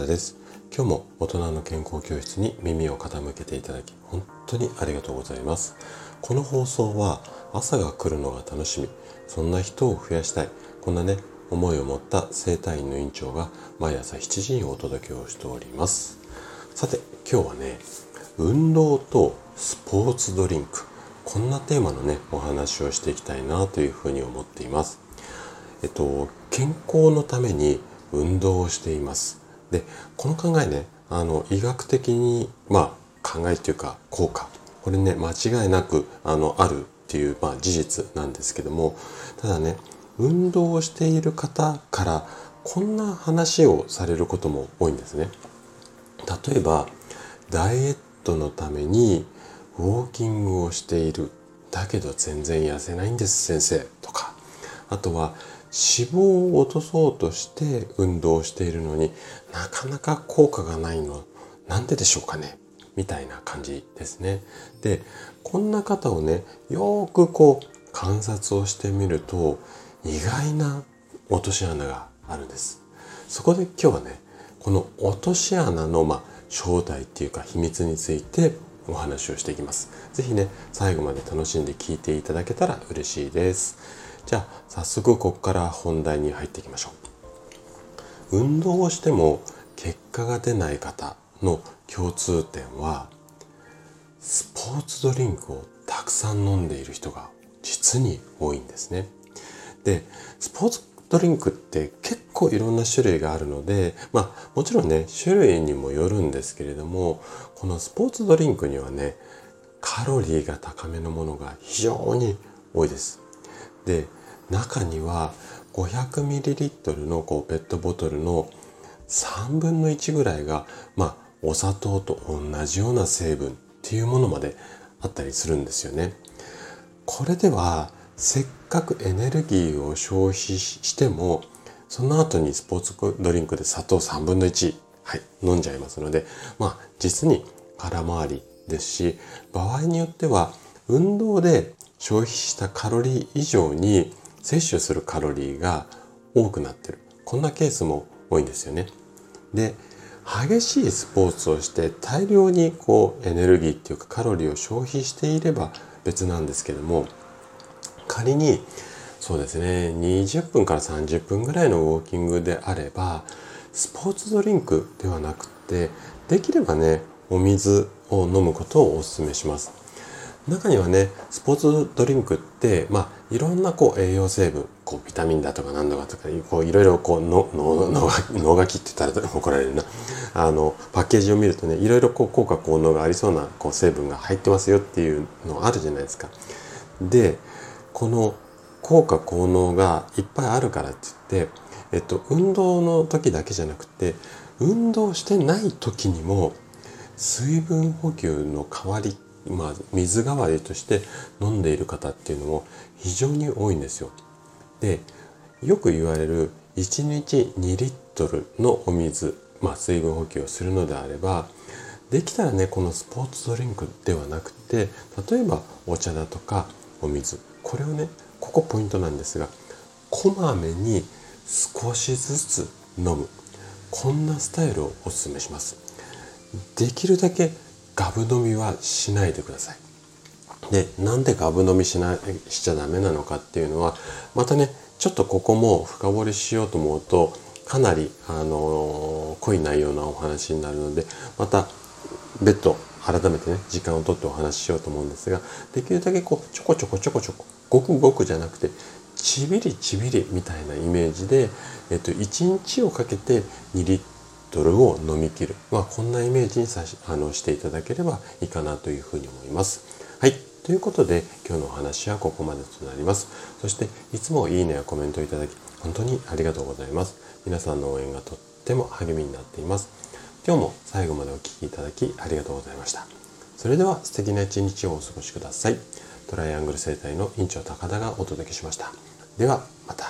田です。今日も大人の健康教室に耳を傾けていただき本当にありがとうございます。この放送は朝が来るのが楽しみ。そんな人を増やしたい。こんなね思いを持った生体院の院長が毎朝7時にお届けをしております。さて今日はね運動とスポーツドリンク。こんなテーマのねお話をしていきたいなというふうに思っています。えっと健康のために運動をしています。でこの考えねあの医学的にまあ考えというか効果。これね間違いなくあのあるっていう、まあ、事実なんですけども。ただね運動をしている方からこんな話をされることも多いんですね。例えばダイエットのためにウォーキングをしている。だけど全然痩せないんです先生。とか。あとは脂肪を落とそうとして運動しているのになかなか効果がないのなんででしょうかねみたいな感じですね。でこんな方をねよくこう観察をしてみると意外な落とし穴があるんです。そこで今日はねこの落とし穴のまあ正体っていうか秘密についてお話をしていきます。是非ね最後まで楽しんで聞いていただけたら嬉しいです。じゃあ早速ここから本題に入っていきましょう。運動をしても結果が出ない方の共通点はスポーツドリンクをたくさん飲んでいる人が実に多いんですね。でスポーツドリンクって結構いろんな種類があるのでまあもちろんね種類にもよるんですけれどもこのスポーツドリンクにはねカロリーが高めのものが非常に多いです。で中には 500ml のこうペットボトルの3分の1ぐらいがまあお砂糖と同じような成分っていうものまであったりするんですよね。これではせっかくエネルギーを消費してもその後にスポーツドリンクで砂糖3分の1、はい、飲んじゃいますのでまあ実に空回りですし場合によっては運動で消費したカロリー以上に摂取するカロリーが多くなってるこんなケースも多いんですよね。で激しいスポーツをして大量にこうエネルギーっていうかカロリーを消費していれば別なんですけども仮にそうですね20分から30分ぐらいのウォーキングであればスポーツドリンクではなくてできればねお水を飲むことをお勧めします。中にはねスポーツドリンクってまあいろんなこう栄養成分こうビタミンだとか何とかとかこういろいろこうののの脳がきって言ったら怒られるなあのパッケージを見るとねいろいろこう効果効能がありそうなこう成分が入ってますよっていうのあるじゃないですか。でこの効果効能がいっぱいあるからって言って、えっと、運動の時だけじゃなくて運動してない時にも水分補給の代わりってまあ、水代わりとして飲んでいる方っていうのも非常に多いんですよ。でよく言われる1日2リットルのお水、まあ、水分補給をするのであればできたらねこのスポーツドリンクではなくて例えばお茶だとかお水これをねここポイントなんですがこまめに少しずつ飲むこんなスタイルをおすすめしますできるだけガブ飲みはしないでください。でなんでガブ飲みしないしちゃダメなのかっていうのはまたねちょっとここも深掘りしようと思うとかなり、あの濃い内容なお話になるのでまた別途改めてね時間をとってお話ししようと思うんですができるだけこうちょこちょこちょこちょこごくごくじゃなくてちびりちびりみたいなイメージで、えっと、1日をかけて2リットルを飲み切る、まあ、こんなイメージにさしあのしていただければいいかなというふうに思います。はい。ということで今日のお話はここまでとなります。そしていつもいいねやコメントをいただき本当にありがとうございます。皆さんの応援がとっても励みになっています。今日も最後までお聴きいただきありがとうございました。それでは素敵な一日をお過ごしください。トライアングル生態の院長高田がお届けしました。ではまた。